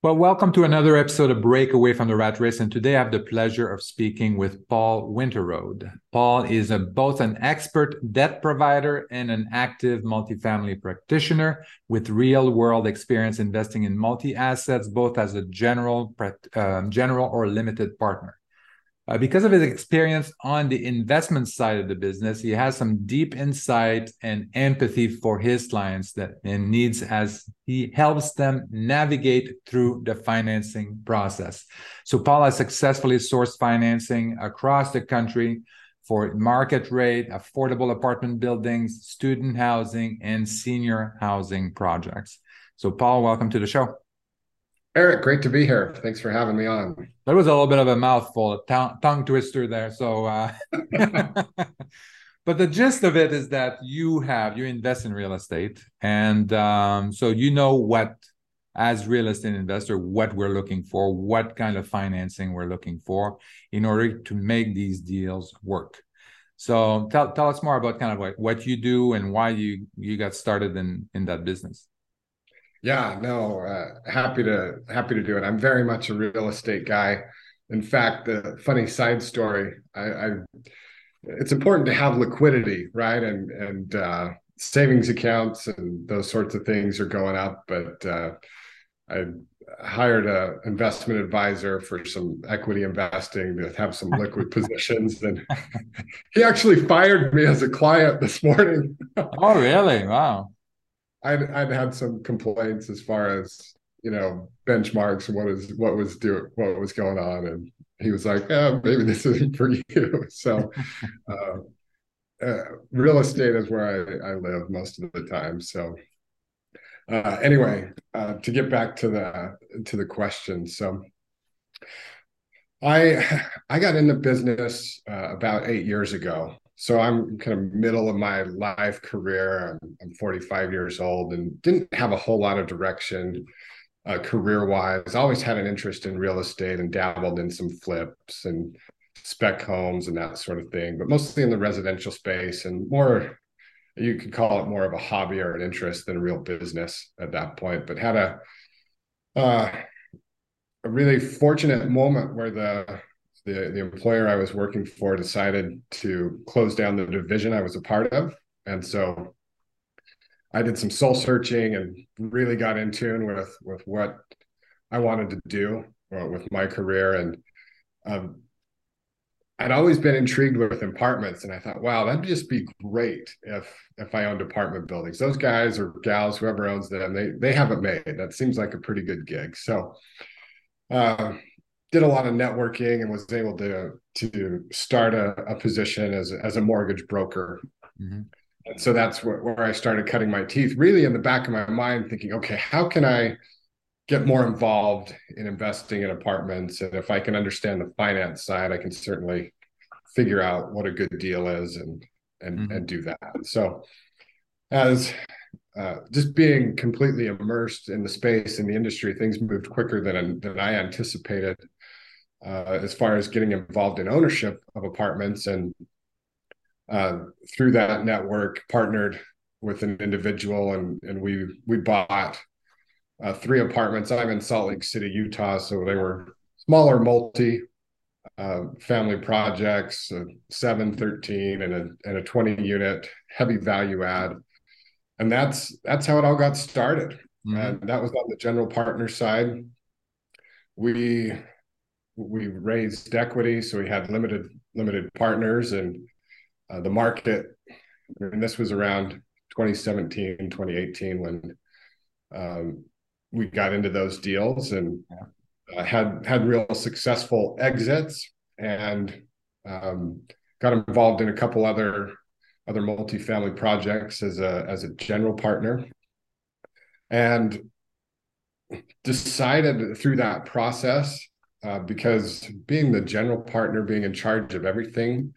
Well, welcome to another episode of Break Away from the Rat Race. And today I have the pleasure of speaking with Paul Winterowd. Paul is a, both an expert debt provider and an active multifamily practitioner with real world experience investing in multi assets, both as a general, uh, general or limited partner. Uh, because of his experience on the investment side of the business, he has some deep insight and empathy for his clients that and needs as he helps them navigate through the financing process. So Paul has successfully sourced financing across the country for market rate, affordable apartment buildings, student housing, and senior housing projects. So Paul, welcome to the show. Eric, great to be here. Thanks for having me on. That was a little bit of a mouthful, a tongue, tongue twister there. So, uh, but the gist of it is that you have you invest in real estate, and um, so you know what, as real estate investor, what we're looking for, what kind of financing we're looking for in order to make these deals work. So, tell tell us more about kind of like what you do and why you you got started in in that business. Yeah, no, uh, happy to happy to do it. I'm very much a real estate guy. In fact, the funny side story, I, I it's important to have liquidity, right? And and uh, savings accounts and those sorts of things are going up. But uh, I hired a investment advisor for some equity investing to have some liquid positions, and he actually fired me as a client this morning. oh, really? Wow. I'd I'd had some complaints as far as you know benchmarks what is what was doing what was going on, and he was like, "Yeah, maybe this isn't for you." So, uh, uh, real estate is where I, I live most of the time. So, uh, anyway, uh, to get back to the to the question, so. I I got into business uh, about eight years ago, so I'm kind of middle of my life career. I'm, I'm 45 years old and didn't have a whole lot of direction uh, career wise. Always had an interest in real estate and dabbled in some flips and spec homes and that sort of thing, but mostly in the residential space and more. You could call it more of a hobby or an interest than a real business at that point. But had a uh, a really fortunate moment where the the, the employer I was working for decided to close down the division I was a part of. And so I did some soul searching and really got in tune with with what I wanted to do uh, with my career. And um, I'd always been intrigued with apartments, and I thought, wow, that'd just be great if if I owned apartment buildings. Those guys or gals, whoever owns them, they they have it made. That seems like a pretty good gig. So uh, did a lot of networking and was able to to start a, a position as as a mortgage broker. Mm-hmm. And so that's where, where I started cutting my teeth, really in the back of my mind, thinking, okay, how can I get more involved in investing in apartments? And if I can understand the finance side, I can certainly figure out what a good deal is and and mm-hmm. and do that. So as uh, just being completely immersed in the space in the industry, things moved quicker than than I anticipated uh, as far as getting involved in ownership of apartments and uh, through that network partnered with an individual and and we we bought uh, three apartments. I'm in salt lake city utah so they were smaller multi uh, family projects 7 13 and a, and a 20 unit heavy value add. And that's that's how it all got started. Mm-hmm. and that was on the general partner side. We we raised equity, so we had limited limited partners, and uh, the market. And this was around 2017, 2018 when um, we got into those deals and uh, had had real successful exits and um, got involved in a couple other other multifamily projects as a as a general partner and decided through that process uh, because being the general partner, being in charge of everything,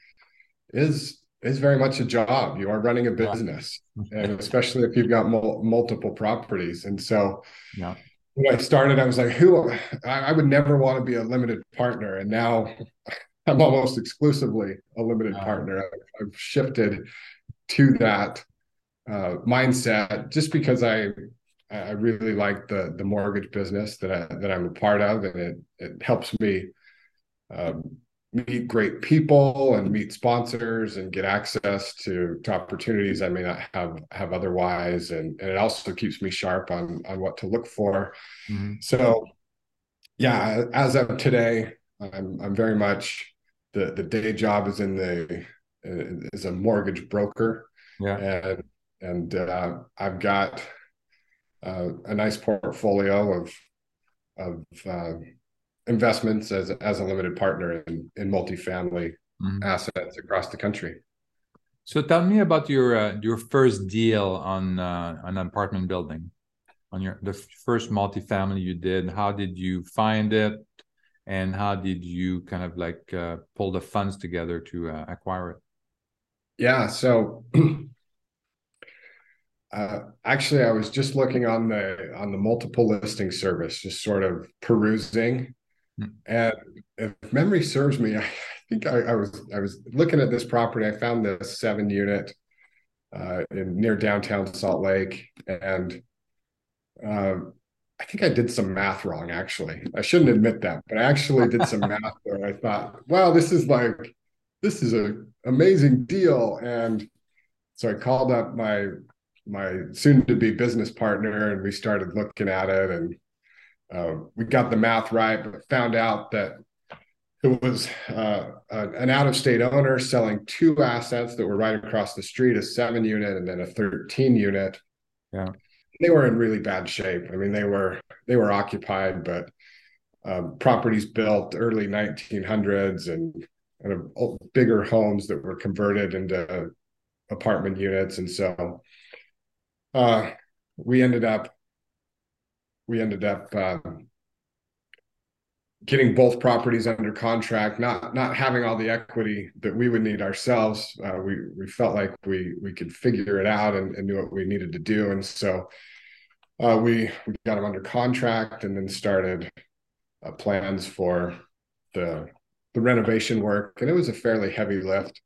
is is very much a job. You are running a business, and especially if you've got mul- multiple properties. And so, yeah. when I started, I was like, "Who? I, would never want to be a limited partner." And now, I'm almost exclusively a limited wow. partner. I've, I've, shifted to that uh, mindset just because I I really like the the mortgage business that I, that I'm a part of, and it it helps me um, meet great people and meet sponsors and get access to, to opportunities I may not have have otherwise, and, and it also keeps me sharp on on what to look for. Mm-hmm. So, yeah, as of today, I'm I'm very much the the day job is in the is a mortgage broker. Yeah, and and uh, I've got uh, a nice portfolio of of uh, investments as as a limited partner in, in multifamily mm-hmm. assets across the country. So tell me about your uh, your first deal on uh, an apartment building, on your the first multifamily you did. How did you find it, and how did you kind of like uh, pull the funds together to uh, acquire it? Yeah, so uh, actually, I was just looking on the on the multiple listing service, just sort of perusing, and if memory serves me, I think I, I, was I was looking at this property. I found this seven unit uh, in near downtown Salt Lake, and um, I think I did some math wrong. Actually, I shouldn't admit that, but I actually did some math where I thought, "Wow, this is like this is an amazing deal." And so I called up my my soon to be business partner, and we started looking at it and uh, we got the math right, but found out that it was uh, an out of state owner selling two assets that were right across the street a seven unit and then a 13 unit. Yeah. They were in really bad shape. I mean, they were they were occupied, but um, properties built early 1900s and, and a, bigger homes that were converted into apartment units. And so uh, we ended up we ended up um, getting both properties under contract, not not having all the equity that we would need ourselves. Uh, we we felt like we we could figure it out and, and knew what we needed to do, and so uh, we we got them under contract and then started uh, plans for the the renovation work, and it was a fairly heavy lift,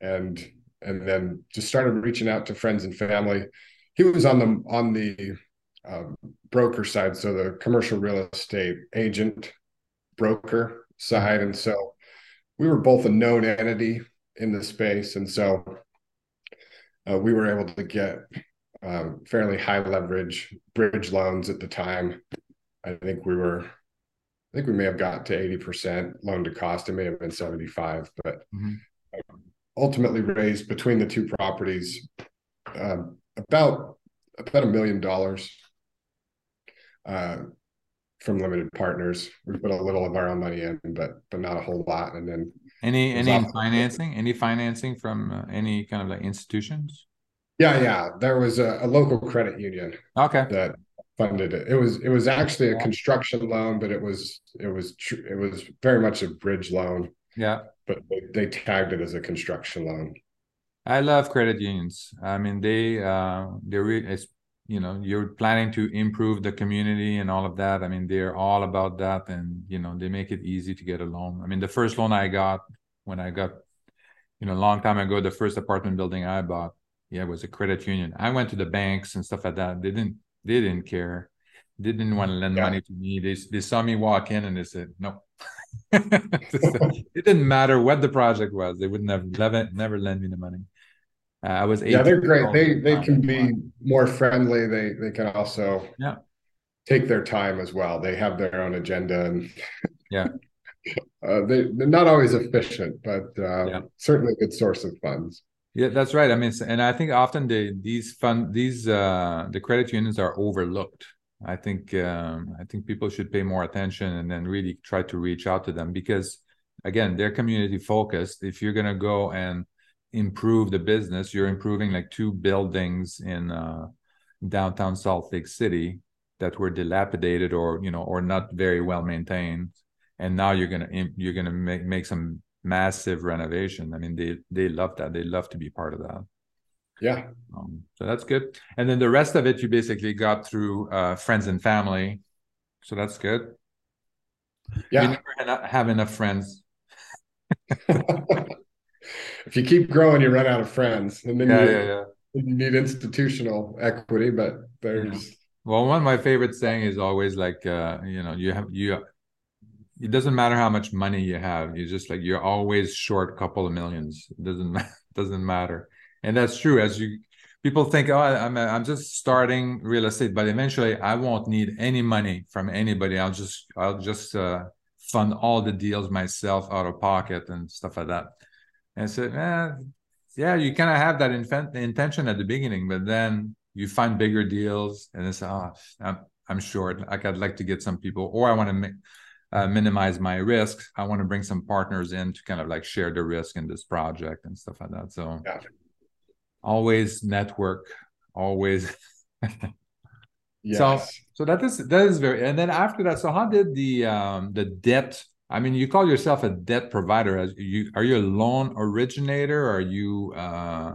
and and then just started reaching out to friends and family. He was on the on the um, broker side, so the commercial real estate agent broker side, and so we were both a known entity in the space, and so uh, we were able to get um, fairly high leverage bridge loans at the time. I think we were, I think we may have got to eighty percent loan to cost. It may have been seventy five, but mm-hmm. ultimately raised between the two properties uh, about about a million dollars uh, from limited partners. We put a little of our own money in, but but not a whole lot. And then any any financing, any financing from uh, any kind of like institutions. Yeah, yeah. There was a, a local credit union. Okay. That funded it. It was it was actually a construction loan, but it was it was tr- it was very much a bridge loan. Yeah. But they, they tagged it as a construction loan. I love credit unions. I mean, they uh, they really you know you're planning to improve the community and all of that. I mean they're all about that and you know they make it easy to get a loan. I mean the first loan i got when i got you know a long time ago the first apartment building i bought yeah was a credit union. I went to the banks and stuff like that. They didn't they didn't care. They didn't want to lend yeah. money to me. They, they saw me walk in and they said no it didn't matter what the project was they would never never, never lend me the money uh, I was yeah, they're great. They they can be more friendly. They they can also yeah take their time as well. They have their own agenda and yeah. Uh, they they're not always efficient, but uh, yeah. certainly a good source of funds. Yeah, that's right. I mean, and I think often the these fund these uh, the credit unions are overlooked. I think um, I think people should pay more attention and then really try to reach out to them because again, they're community focused. If you're gonna go and improve the business you're improving like two buildings in uh, downtown salt lake city that were dilapidated or you know or not very well maintained and now you're gonna you're gonna make, make some massive renovation. I mean they they love that. They love to be part of that yeah um, so that's good and then the rest of it you basically got through uh, friends and family so that's good yeah you never have enough friends if you keep growing, you run out of friends, and then yeah, you, yeah, yeah. you need institutional equity. But there's Well, one of my favorite saying is always like, uh, you know, you have you. It doesn't matter how much money you have. You just like you're always short a couple of millions. It doesn't doesn't matter, and that's true. As you people think, oh, I'm I'm just starting real estate, but eventually I won't need any money from anybody. I'll just I'll just uh, fund all the deals myself out of pocket and stuff like that. And so, eh, yeah, you kind of have that intention at the beginning, but then you find bigger deals, and it's oh, I'm I'm short. Like I'd like to get some people, or I want to make. Uh, minimize my risks. I want to bring some partners in to kind of like share the risk in this project and stuff like that. So, yeah always network always yes. so so that is that is very and then after that so how did the um the debt i mean you call yourself a debt provider as you are you a loan originator are you uh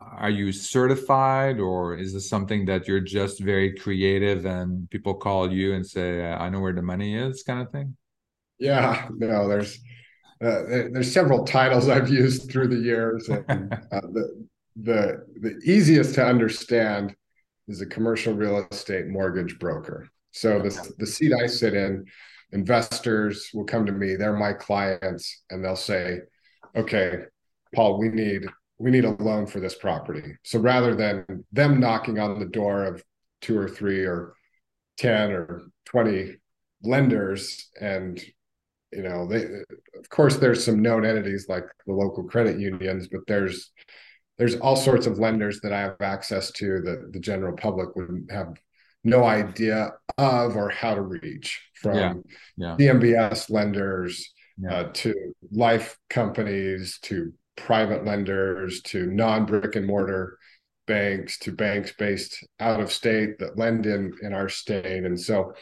are you certified or is this something that you're just very creative and people call you and say i know where the money is kind of thing yeah no there's uh, there's several titles I've used through the years. And, uh, the, the the easiest to understand is a commercial real estate mortgage broker. So the the seat I sit in, investors will come to me. They're my clients, and they'll say, "Okay, Paul, we need we need a loan for this property." So rather than them knocking on the door of two or three or ten or twenty lenders and you know they of course there's some known entities like the local credit unions but there's there's all sorts of lenders that I have access to that the general public would have no idea of or how to reach from yeah. Yeah. CMBS lenders yeah. uh, to life companies to private lenders to non brick and mortar banks to banks based out of state that lend in in our state and so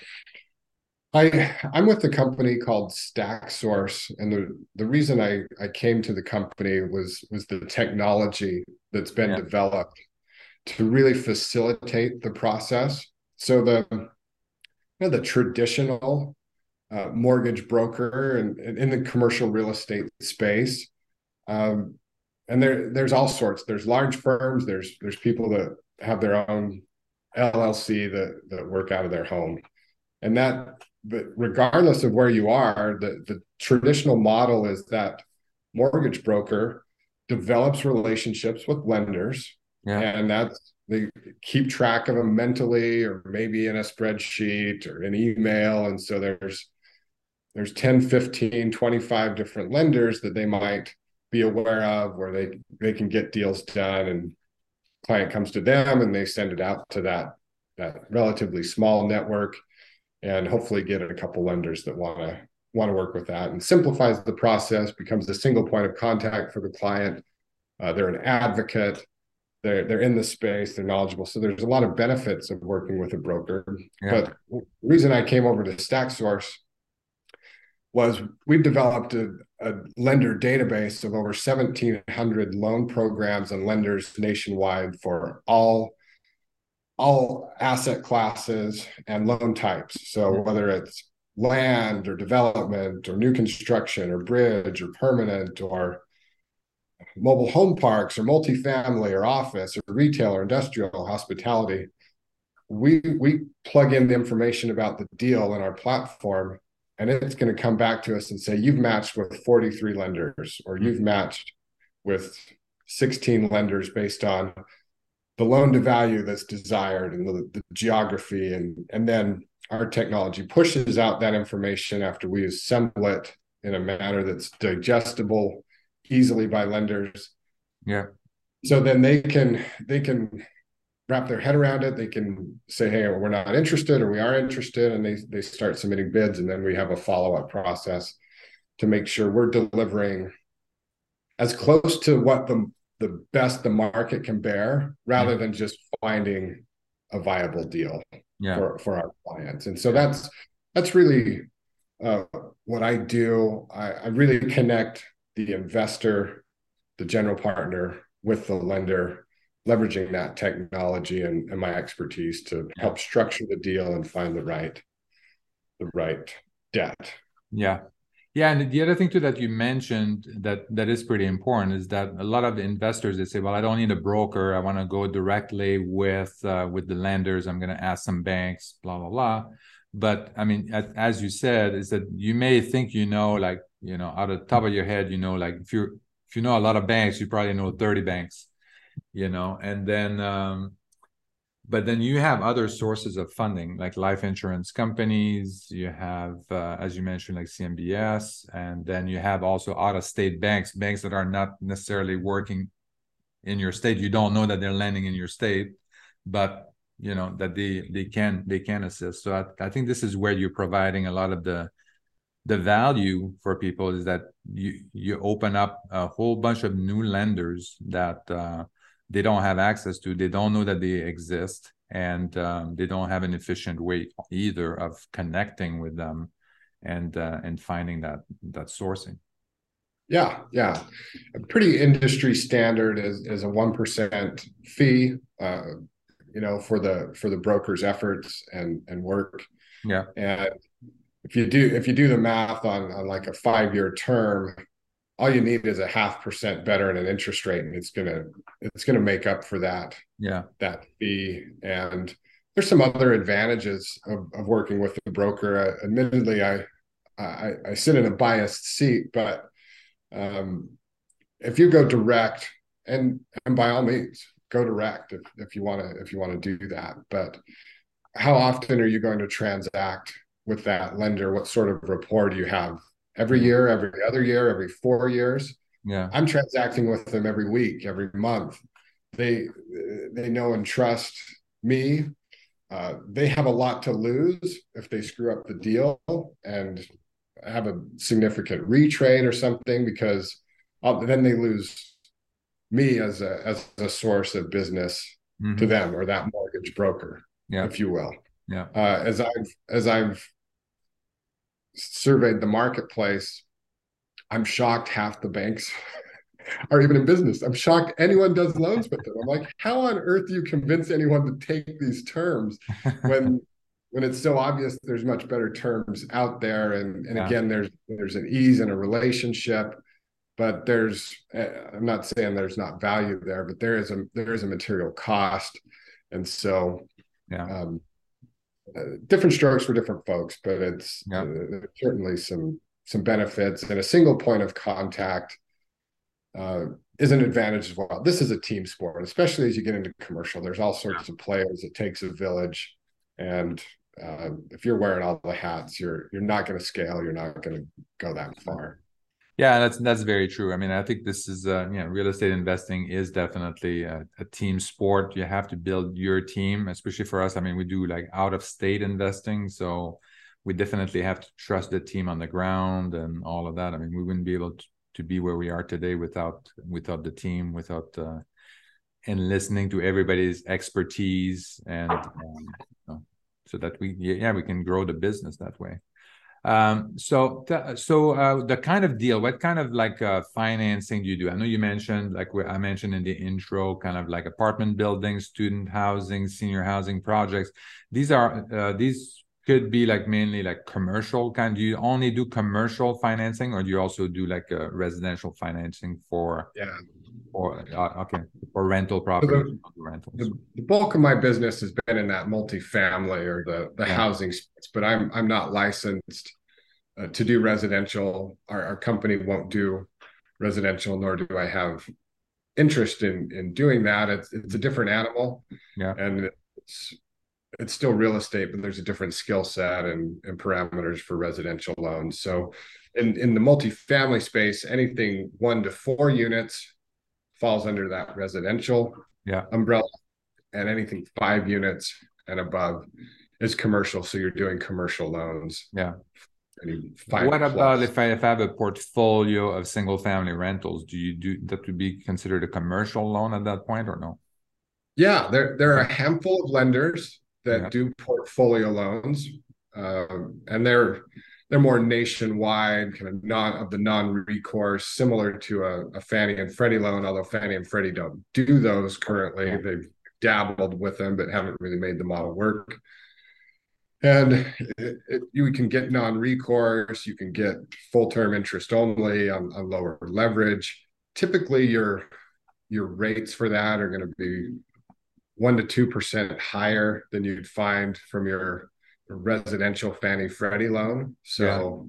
I I'm with a company called StackSource, and the the reason I I came to the company was was the technology that's been yeah. developed to really facilitate the process. So the you know, the traditional uh, mortgage broker and, and, in the commercial real estate space, um, and there there's all sorts. There's large firms. There's there's people that have their own LLC that that work out of their home, and that but regardless of where you are, the, the traditional model is that mortgage broker develops relationships with lenders yeah. and that's they keep track of them mentally or maybe in a spreadsheet or an email and so there's there's 10 15 25 different lenders that they might be aware of where they they can get deals done and client comes to them and they send it out to that that relatively small network and hopefully get a couple lenders that want to want to work with that. And simplifies the process becomes a single point of contact for the client. Uh, they're an advocate. They're, they're in the space. They're knowledgeable. So there's a lot of benefits of working with a broker. Yeah. but the reason i came over to stacksource was we've developed a, a, lender database of over 1700 loan programs and lenders nationwide for all all asset classes and loan types. So whether it's land or development or new construction or bridge or permanent or mobile home parks or multifamily or office or retail or industrial hospitality we we plug in the information about the deal in our platform and it's going to come back to us and say you've matched with 43 lenders or you've mm-hmm. matched with 16 lenders based on the loan to value that's desired and the, the geography and and then our technology pushes out that information after we assemble it in a manner that's digestible easily by lenders. Yeah. So then they can they can wrap their head around it. They can say hey we're not interested or we are interested and they they start submitting bids and then we have a follow-up process to make sure we're delivering as close to what the the best the market can bear rather than just finding a viable deal yeah. for, for our clients. And so that's that's really uh, what I do. I, I, really connect the investor, the general partner with the lender, leveraging that technology and, and my expertise to help structure the deal and find the right the right debt. Yeah. Yeah, and the other thing too that you mentioned that that is pretty important is that a lot of investors they say, "Well, I don't need a broker. I want to go directly with uh, with the lenders. I'm going to ask some banks, blah blah blah." But I mean, as you said, is that you may think you know, like you know, out of the top of your head, you know, like if you if you know a lot of banks, you probably know 30 banks, you know, and then um, but then you have other sources of funding like life insurance companies you have uh, as you mentioned like cmbs and then you have also out of state banks banks that are not necessarily working in your state. You don't know that they're lending in your state but you know that they they can they can assist. So i, I think this is where you're providing a lot of the the value for people is that you you open up a whole bunch of new lenders that uh, they don't have access to they don't know that they exist and um, they don't have an efficient way either of connecting with them and uh, and finding that that sourcing. Yeah yeah. A pretty industry standard is, is a 1% fee uh, you know for the for the broker's efforts and and work. Yeah. And if you do if you do the math on on like a five year term all you need is a half percent better in an interest rate and it's gonna it's gonna make up for that yeah. that fee. And there's some other advantages of, of working with the broker. Uh, admittedly I, I i sit in a biased seat but um if you go direct and and by all means go direct if, if you want to if you want to do that. But how often are you going to transact with that lender? What sort of rapport do you have every year, every other year, every four years. Yeah. I'm transacting with them every week, every month. They they know and trust me. Uh, they have a lot to lose if they screw up the deal and have a significant retrade or something because uh, then they lose me as a as a source of business mm-hmm. to them or that mortgage broker, yeah. if you will. Yeah. Uh, as I've as I've surveyed the marketplace, I'm shocked half the banks are even in business. I'm shocked anyone does loans with them. I'm like, how on earth do you convince anyone to take these terms when when it's so obvious there's much better terms out there and and yeah. again there's there's an ease in a relationship but there's eh, i'm not saying there's not value there but there is a there is a material cost and so yeah um, different strokes for different folks, but it's yeah. uh, certainly some some benefits and a single point of contact uh, is an advantage as well. This is a team sport, especially as you get into commercial. There's all sorts of players. It takes a village, and uh, if you're wearing all the hats, you're you're not going to scale. You're not going to go that far. Yeah, that's that's very true. I mean, I think this is uh, you know, real estate investing is definitely a, a, team sport. You have to build your team, especially for us. I mean, we do like out of state investing, so we definitely have to trust the team on the ground and all of that. I mean, we wouldn't be able to, to be where we are today without without the team, without uh, and listening to everybody's expertise and um, so that we yeah we can grow the business that way. Um, so, th- so uh, the kind of deal, what kind of like uh, financing do you do? I know you mentioned, like I mentioned in the intro, kind of like apartment buildings, student housing, senior housing projects. These are uh, these could be like mainly like commercial kind. Do you only do commercial financing, or do you also do like uh, residential financing for? Yeah. Or uh, okay, for rental property. So the, the, the, bulk of my business has been in that multifamily or the the yeah. housing space, but I'm I'm not licensed uh, to do residential. Our, our company won't do residential, nor do I have interest in in doing that. It's it's a different animal, yeah, and it's it's still real estate, but there's a different skill set and, and parameters for residential loans. So, in in the multifamily space, anything one to four units falls under that residential yeah. umbrella, and anything five units and above is commercial. So you're doing commercial loans. Yeah what about if I, if I have a portfolio of single family rentals? Do you do that would be considered a commercial loan at that point or no? Yeah, there there are a handful of lenders that yeah. do portfolio loans, um, and they're they're more nationwide, kind of non of the non-recourse, similar to a, a, Fannie and Freddie loan. Although Fannie and Freddie don't do those currently, yeah. they've dabbled with them but haven't really made the model work. And it, it, you can get non-recourse you can get full-term interest only on, on lower leverage typically your your rates for that are going to be one to two percent higher than you'd find from your residential Fannie Freddie loan. So,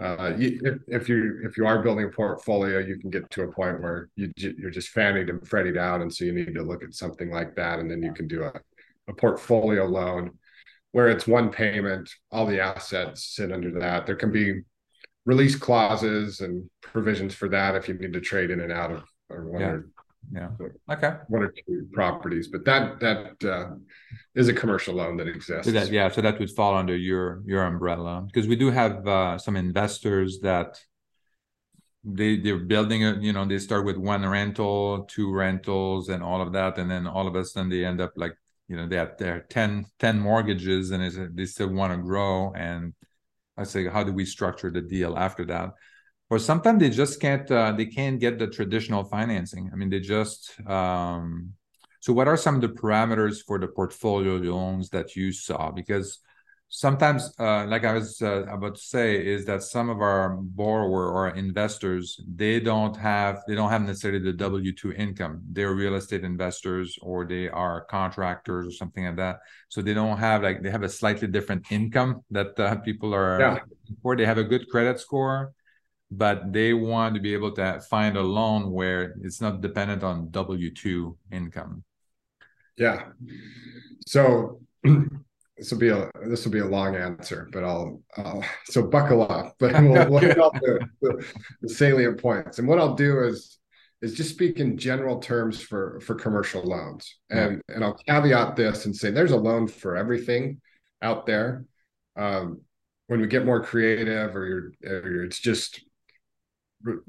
yeah. uh, you, if, if, you if you are building a portfolio, you can get to a point where you you're just fannied and freddied out, and so you need to look at something like that, and then you can do a, a portfolio loan where it's one payment, all the assets sit under that. There can be release clauses and provisions for that if you need to trade in and out of or one yeah. or yeah okay one or two properties but that that uh, is a commercial loan that exists so that, yeah so that would fall under your your umbrella because we do have uh, some investors that they they're building a you know they start with one rental two rentals and all of that and then all of a sudden they end up like you know they have their 10 10 mortgages and they still want to grow. And i say how do we structure the deal after that? Or sometimes they just can't uh, they can't get the traditional financing. I mean they just um, so what are some of the parameters for the portfolio loans that you saw? Because sometimes uh, like i was uh, about to say is that some of our borrower or investors they don't have they don't have necessarily the w2 income they're real estate investors or they are contractors or something like that so they don't have like they have a slightly different income that uh, people are yeah. or they have a good credit score but they want to be able to find a loan where it's not dependent on W two income. Yeah. So this will be a this will be a long answer, but I'll, I'll so buckle up. But we'll, we'll hit the, the, the salient points. And what I'll do is is just speak in general terms for for commercial loans, and yeah. and I'll caveat this and say there's a loan for everything out there. Um, when we get more creative, or, you're, or it's just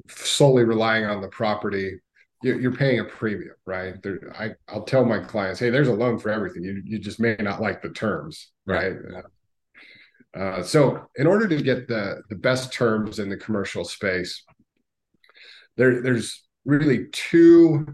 solely relying on the property, you're paying a premium, right? There, I, I'll tell my clients, hey, there's a loan for everything. You, you just may not like the terms, right? Uh, so, in order to get the the best terms in the commercial space, there there's really two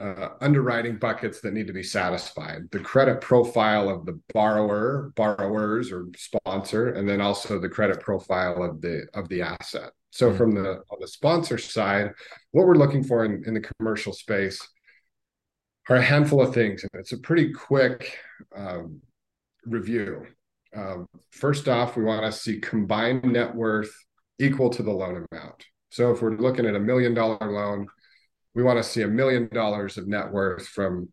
uh, underwriting buckets that need to be satisfied: the credit profile of the borrower, borrowers, or sponsor, and then also the credit profile of the of the asset. So mm-hmm. from the on the sponsor side, what we're looking for in, in the commercial space are a handful of things, and it's a pretty quick um, review. Um, first off, we want to see combined net worth equal to the loan amount. So if we're looking at a million dollar loan, we want to see a million dollars of net worth from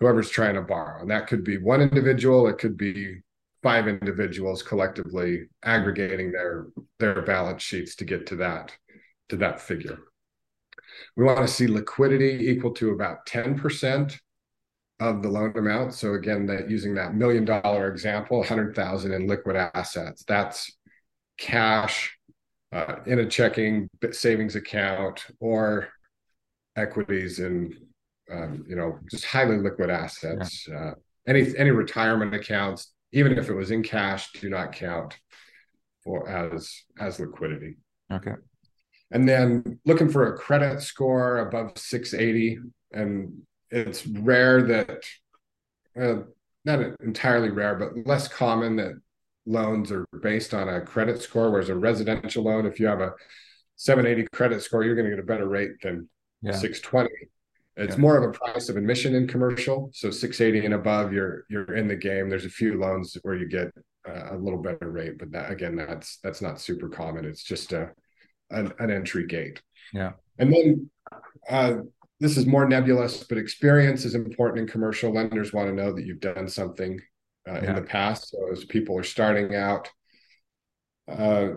whoever's trying to borrow. And that could be one individual, it could be five individuals collectively aggregating their their balance sheets to get to that to that figure. We want to see liquidity equal to about 10% of the loan amount. So again, that using that million dollar example, 100,000 in liquid assets. That's cash uh, in a checking savings account or equities in um, you know just highly liquid assets. Yeah. Uh, any any retirement accounts, even if it was in cash, do not count for as as liquidity. Okay. And then looking for a credit score above 680, and it's rare that, uh, not entirely rare, but less common that loans are based on a credit score. Whereas a residential loan, if you have a 780 credit score, you're going to get a better rate than yeah. 620. It's more of a price of admission in commercial. So 680 and above, you're you're in the game. There's a few loans where you get a little better rate, but that again, that's that's not super common. It's just a an, an entry gate. Yeah. And then uh, this is more nebulous, but experience is important in commercial. Lenders want to know that you've done something uh, yeah. in the past. So as people are starting out, uh,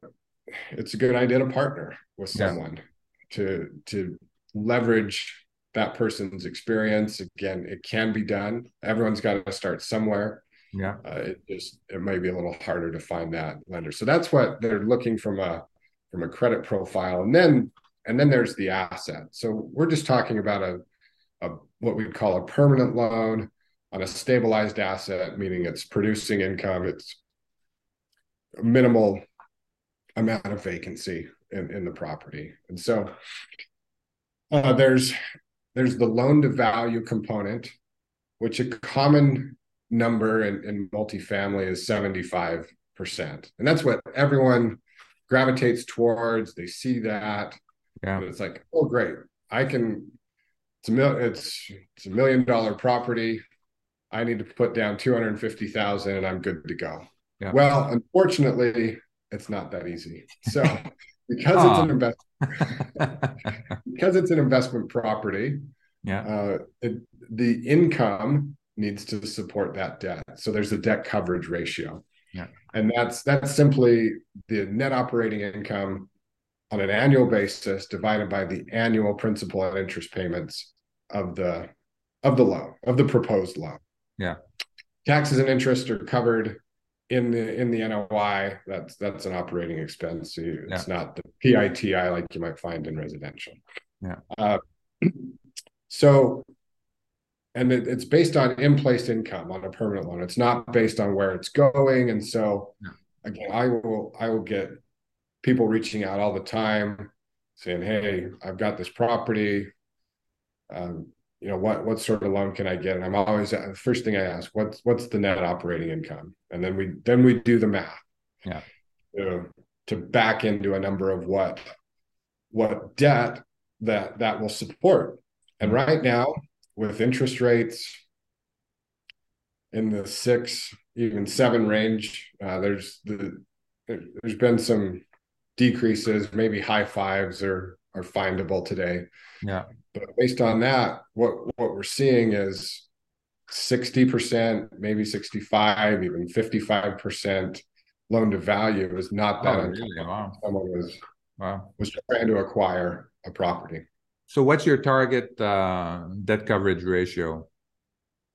it's a good idea to partner with someone yeah. to to leverage that person's experience. Again, it can be done. Everyone's got to start somewhere. Yeah. Uh, it just it might be a little harder to find that lender. So that's what they're looking from a from a credit profile, and then and then there's the asset. So we're just talking about a, a what we call a permanent loan on a stabilized asset, meaning it's producing income. It's minimal amount of vacancy in, in the property, and so uh, there's there's the loan to value component, which a common number in, in multifamily is 75%. And that's what everyone gravitates towards. They see that. Yeah. it's like, oh, great. I can, it's a, mil, it's, it's a million dollar property. I need to put down 250,000 and I'm good to go. Yeah. Well, unfortunately, it's not that easy. So because it's an investment because it's an investment property, yeah, uh, it, the income needs to support that debt. So there's a debt coverage ratio. Yeah. And that's that's simply the net operating income on an annual basis divided by the annual principal and interest payments of the of the loan, of the proposed loan. Yeah. Taxes and interest are covered in the in the NOI. That's that's an operating expense. it's yeah. not the PITI like you might find in residential. Yeah. Uh, so and it, it's based on in-place income on a permanent loan. It's not based on where it's going. And so yeah. again, I will I will get people reaching out all the time saying, Hey, I've got this property. Um, you know, what what sort of loan can I get? And I'm always the first thing I ask, what's what's the net operating income? And then we then we do the math. Yeah. To, to back into a number of what what debt that that will support. And mm-hmm. right now, with interest rates in the six, even seven range. Uh, there's the there's been some decreases, maybe high fives are are findable today. Yeah. But based on that, what what we're seeing is 60%, maybe 65, even 55% loan to value is not that oh, really? wow. someone was wow. was trying to acquire a property. So what's your target uh, debt coverage ratio?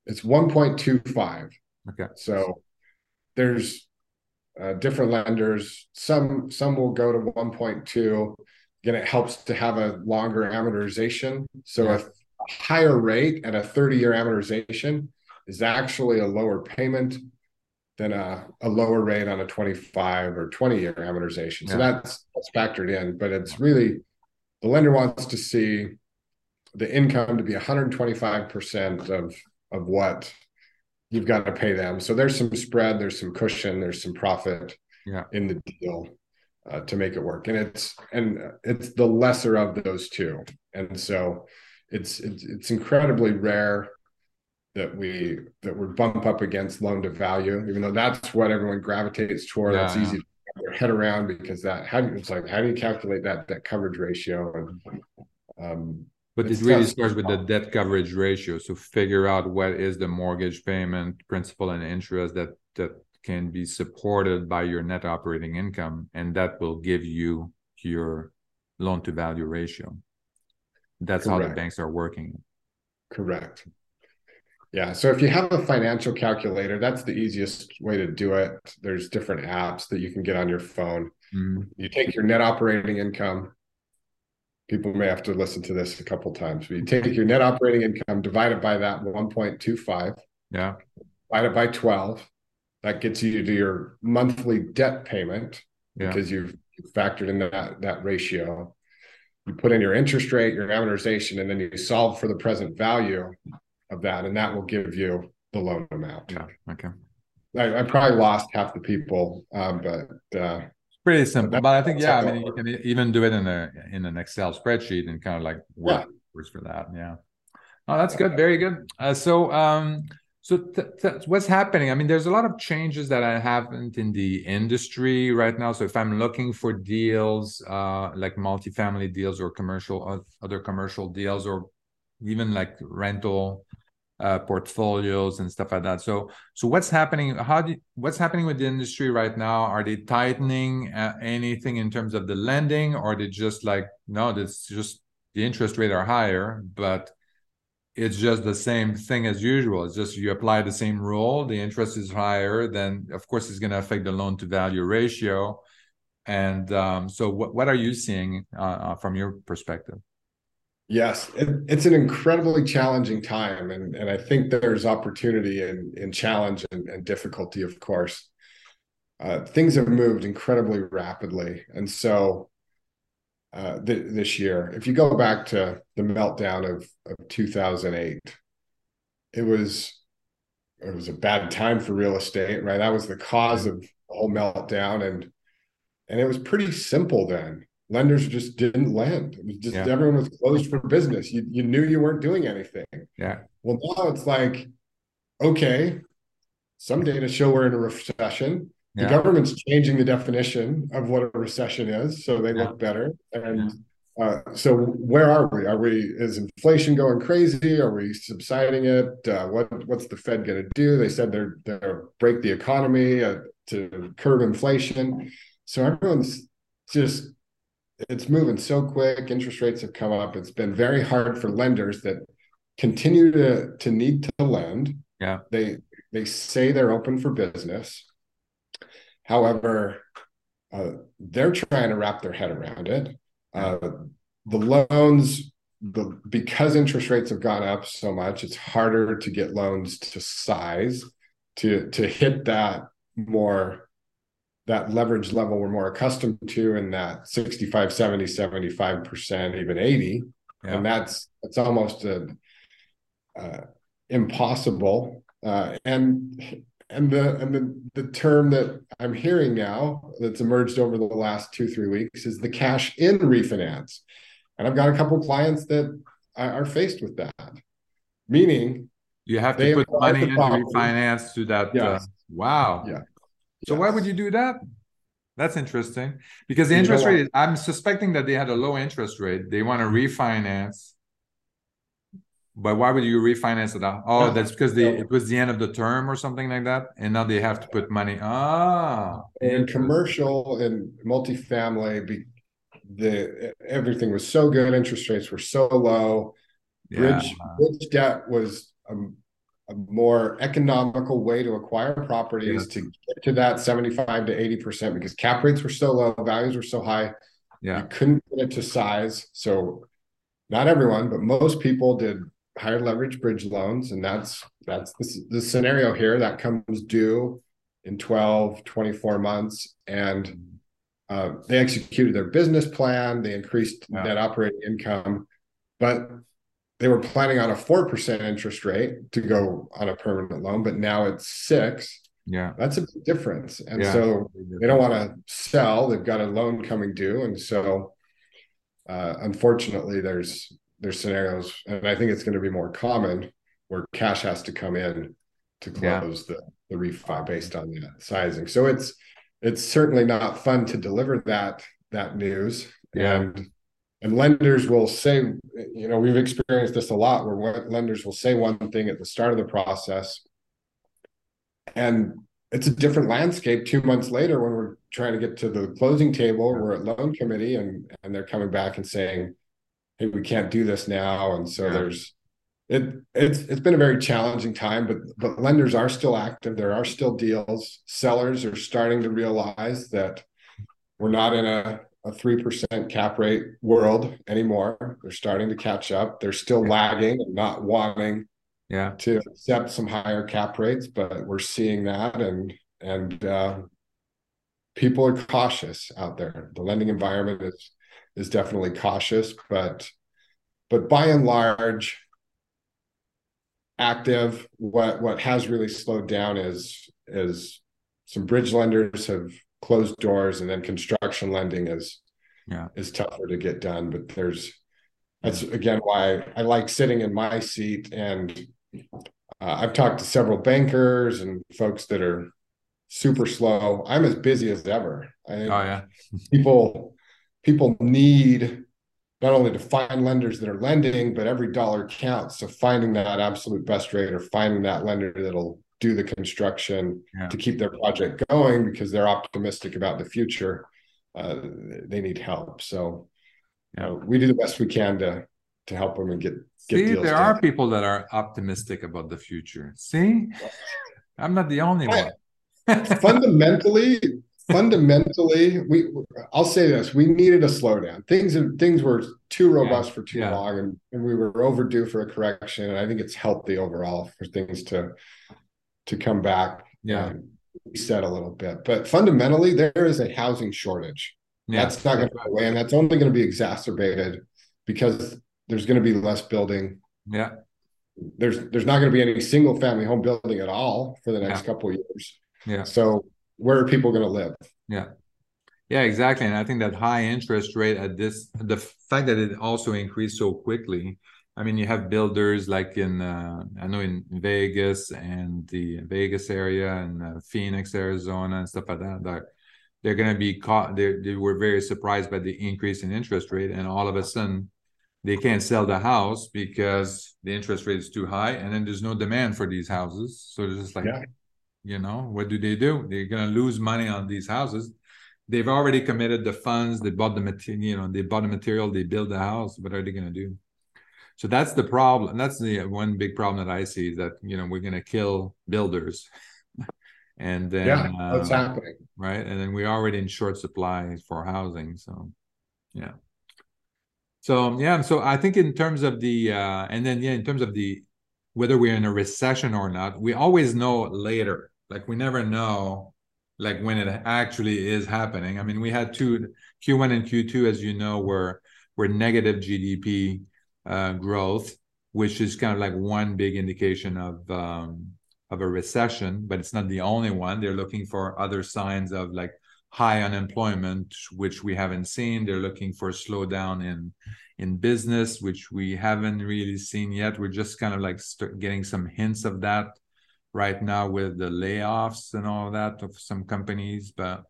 It's 1.25. Okay. So there's uh, different lenders. Some some will go to 1.2. Again, it helps to have a longer amortization. So yeah. a higher rate at a 30-year amortization is actually a lower payment than a, a lower rate on a 25 or 20 year amortization. So that's that's factored in, but it's really the lender wants to see the income to be 125% of of what you've got to pay them. So there's some spread, there's some cushion, there's some profit yeah. in the deal uh, to make it work. And it's and it's the lesser of those two. And so it's it's, it's incredibly rare that we that we bump up against loan to value, even though that's what everyone gravitates toward. Yeah, that's easy to their head around because that how do it's like how do you calculate that that coverage ratio and um but it really starts with the debt coverage ratio so figure out what is the mortgage payment principal and interest that that can be supported by your net operating income and that will give you your loan to value ratio that's Correct. how the banks are working Correct. Yeah. So if you have a financial calculator, that's the easiest way to do it. There's different apps that you can get on your phone. Mm. You take your net operating income. People may have to listen to this a couple times. But you take your net operating income, divide it by that 1.25. Yeah. Divide it by 12. That gets you to your monthly debt payment yeah. because you've factored in that, that ratio. You put in your interest rate, your amortization, and then you solve for the present value of that, and that will give you the loan amount. Yeah. Okay. I, I probably lost half the people, um, but uh, pretty simple. But I think yeah, I mean you can even do it in a in an Excel spreadsheet and kind of like work yeah. for that. Yeah. Oh, that's good. Very good. Uh, so um, so th- th- what's happening? I mean, there's a lot of changes that I haven't in the industry right now. So if I'm looking for deals, uh, like multifamily deals or commercial, other commercial deals, or even like rental uh, portfolios and stuff like that. So, so what's happening? How do what's happening with the industry right now? Are they tightening uh, anything in terms of the lending, or are they just like no? That's just the interest rate are higher, but it's just the same thing as usual. It's just you apply the same rule. The interest is higher, then of course it's going to affect the loan to value ratio. And um, so, what what are you seeing uh, uh from your perspective? Yes, it, it's an incredibly challenging time, and and I think there's opportunity and, in challenge and, and difficulty, of course. Uh, things have moved incredibly rapidly, and so uh, th- this year, if you go back to the meltdown of of 2008, it was it was a bad time for real estate, right? That was the cause of the whole meltdown, and and it was pretty simple then. Lenders just didn't lend. It was just yeah. everyone was closed for business. You you knew you weren't doing anything. Yeah. Well, now it's like, okay, some data show we're in a recession. The yeah. government's changing the definition of what a recession is, so they yeah. look better. And uh, so where are we? Are we is inflation going crazy? Are we subsiding it? Uh, what what's the Fed going to do? They said they're they're break the economy uh, to curb inflation. So everyone's just it's moving so quick. Interest rates have come up. It's been very hard for lenders that continue to to need to lend. Yeah, they they say they're open for business. However, uh, they're trying to wrap their head around it. Uh, the loans, the because interest rates have gone up so much, it's harder to get loans to size to to hit that more that leverage level we're more accustomed to in that 65 70 75% even 80 yeah. and that's that's almost a, uh, impossible. Uh, and and the and the, the term that I'm hearing now that's emerged over the last two three weeks is the cash in refinance, and I've got a couple clients that are faced with that, meaning you have to put money into refinance to that. Uh, yes. Uh, wow. Yeah. So yes. why would you do that? That's interesting because the interest rate. Is, I'm suspecting that they had a low interest rate. They want to refinance but why would you refinance it? Oh, that's because the it was the end of the term or something like that, and now they have to put money. Ah, in commercial and multifamily, be, the everything was so good, interest rates were so low. Bridge yeah. bridge debt was a, a, more economical way to acquire properties yeah. to get to that seventy five to eighty percent because cap rates were so low, values were so high. Yeah, you couldn't get it to size, so not everyone, but most people did higher leverage bridge loans. And that's that's the, the scenario here that comes due in 12 24 months. And uh, they executed their business plan. They increased yeah. net operating income but they were planning on a 4% interest rate to go on a permanent loan but now it's six. Yeah. That's a big difference. And yeah. so they don't want to sell. They've got a loan coming due. And so uh, unfortunately there's there's scenarios, and I think it's going to be more common where cash has to come in to close yeah. the the refi based on the sizing. So it's it's certainly not fun to deliver that that news. Yeah. And and lenders will say, you know, we've experienced this a lot where lenders will say one thing at the start of the process, and it's a different landscape two months later when we're trying to get to the closing table. We're at loan committee, and and they're coming back and saying, hey, we can't do this now. And so yeah. there's it it's it's been a very challenging time, but but lenders are still active. There are still deals. Sellers are starting to realize that we're not in a a 3% cap rate world anymore. They're starting to catch up. They're still lagging and not wanting yeah. to accept some higher cap rates, but we're seeing that and and uh, people are cautious out there. The lending environment is is definitely cautious, but but by and large, active. What what has really slowed down is is some bridge lenders have closed doors, and then construction lending is yeah is tougher to get done. But there's that's again why I like sitting in my seat and uh, I've talked to several bankers and folks that are super slow. I'm as busy as ever. I oh, yeah. people people need not only to find lenders that are lending, but every dollar counts. So finding that absolute best rate or finding that lender that'll do the construction yeah. to keep their project going because they're optimistic about the future. Uh, they need help. So yeah. uh, we do the best we can to to help them and get. get See, there done. are people that are optimistic about the future. See, I'm not the only one. fundamentally fundamentally, we I'll say this: we needed a slowdown. Things things were too robust yeah, for too yeah. long, and, and we were overdue for a correction. And I think it's healthy overall for things to to come back. Yeah, reset a little bit. But fundamentally, there is a housing shortage. Yeah, that's not going to go away, and that's only going to be exacerbated because there's going to be less building. Yeah, there's there's not going to be any single family home building at all for the next yeah. couple years. Yeah. So where are people going to live? Yeah. Yeah, exactly. And I think that high interest rate at this, the fact that it also increased so quickly. I mean, you have builders like in, uh, I know in Vegas and the Vegas area and uh, Phoenix, Arizona, and stuff like that. That they're going to be caught. They they were very surprised by the increase in interest rate, and all of a sudden, they can't sell the house because the interest rate is too high, and then there's no demand for these houses. So it's just like, yeah. You know, what do they do? They're going to lose money on these houses. They've already committed the funds. They bought the material you know they bought the material they build the house. What are they going to do? So that's the problem. That's the one big problem that i see is that you know we're going to kill builders. And then yeah that's uh, happening. right? And then we're already in short supply for housing so yeah. So yeah so i think in terms of the uh and then yeah in terms of the whether we're in a recession or not we always know later like we never know like when it actually is happening. I mean, we had two Q1 and Q2, as you know, were were negative GDP uh, growth, which is kind of like one big indication of um, of a recession, but it's not the only one. They're looking for other signs of like high unemployment, which we haven't seen. They're looking for slowdown in in business, which we haven't really seen yet. We're just kind of like getting some hints of that right now with the layoffs and all that of some companies. But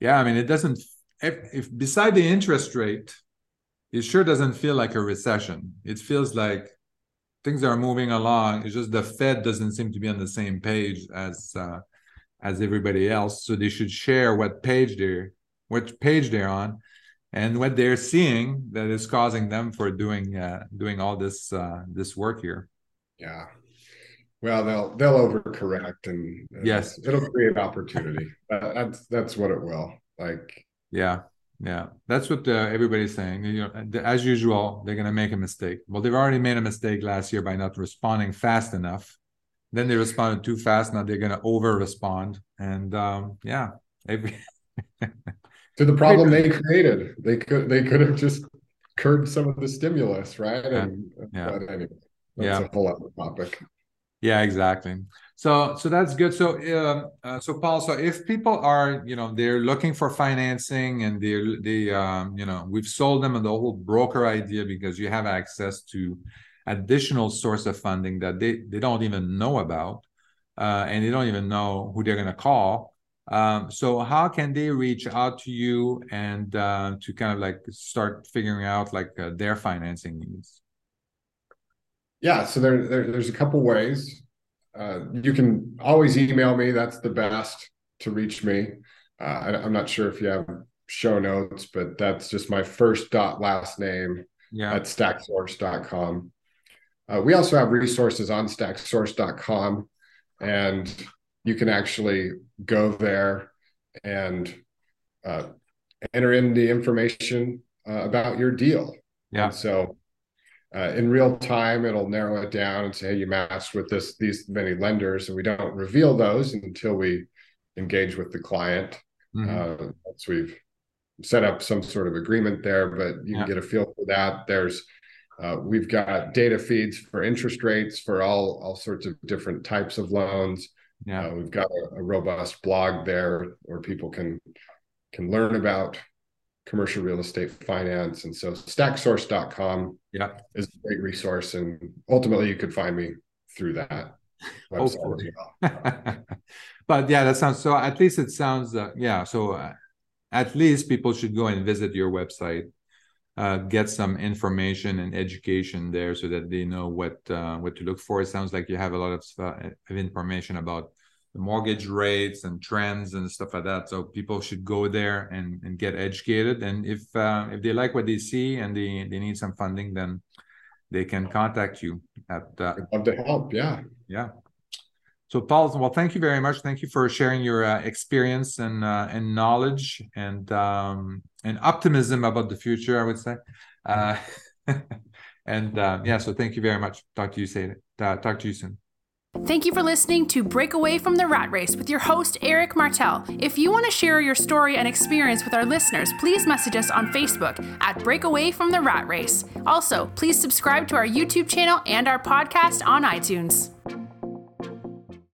yeah, I mean, it doesn't. If, if beside the interest rate, it sure doesn't feel like a recession. It feels like things are moving along. It's just the Fed doesn't seem to be on the same page as uh, as everybody else. So they should share what page they're what page they're on, and what they're seeing that is causing them for doing uh, doing all this uh, this work here. Yeah, well, they'll they'll overcorrect and, yes, it'll create opportunity. that's that's what it will. Like yeah, yeah, that's what uh, everybody's saying. You know, as usual, they're going to make a mistake. Well, they've already made a mistake last year by not responding fast enough. Then they responded too fast. Now they're going to over respond, and um, yeah, every to the problem they created. They could they could have just curbed some of the stimulus, right? Yeah. And yeah. but anyway, that's yeah. a whole other topic. Yeah, exactly. So so that's good. So uh, uh, so Paul, so if people are you know they're looking for financing and they're they um, you know we've sold them the whole broker idea because you have access to additional source of funding that they they don't even know about uh, and they don't even know who they're going to call. Um, so how can they reach out to you and uh, to kind of like start figuring out like uh, their financing needs? Yeah, so there, there there's a couple ways. Uh, you can always email me. That's the best to reach me. Uh, I, am not sure if you have show notes, but that's just my first dot last name yeah. at stacksource.com. Uh, we also have resources on stacksource.com, and you can actually go there and uh, enter in the information uh, about your deal. Yeah. And so uh, in real time, it'll narrow it down and say, hey, you matched with this these many lenders, and we don't reveal those until we engage with the client. Mm-hmm. Uh, once we've set up some sort of agreement there, but you yeah. can get a feel for that. There's uh, we've got data feeds for interest rates for all all sorts of different types of loans. Yeah, uh, we've got a, a robust blog there where people can can learn about commercial real estate finance. And so stacksource.com yeah. is a great resource. And ultimately you could find me through that website well. but yeah, that sounds so at least it sounds uh, yeah. So uh, at least people should go and visit your website, uh, get some information and education there so that they know what uh, what to look for. It sounds like you have a lot of, uh, of information about mortgage rates and trends and stuff like that. So people should go there and, and get educated. And if uh, if they like what they see and they, they need some funding, then they can contact you at. Uh, love to help. Yeah. Yeah. So Paul, well, thank you very much. Thank you for sharing your uh, experience and uh, and knowledge and um, and optimism about the future. I would say. Uh, and uh, yeah, so thank you very much. Talk to you say uh, talk to you soon. Thank you for listening to Break Away from the Rat Race with your host, Eric Martel. If you want to share your story and experience with our listeners, please message us on Facebook at Break Away from the Rat Race. Also, please subscribe to our YouTube channel and our podcast on iTunes.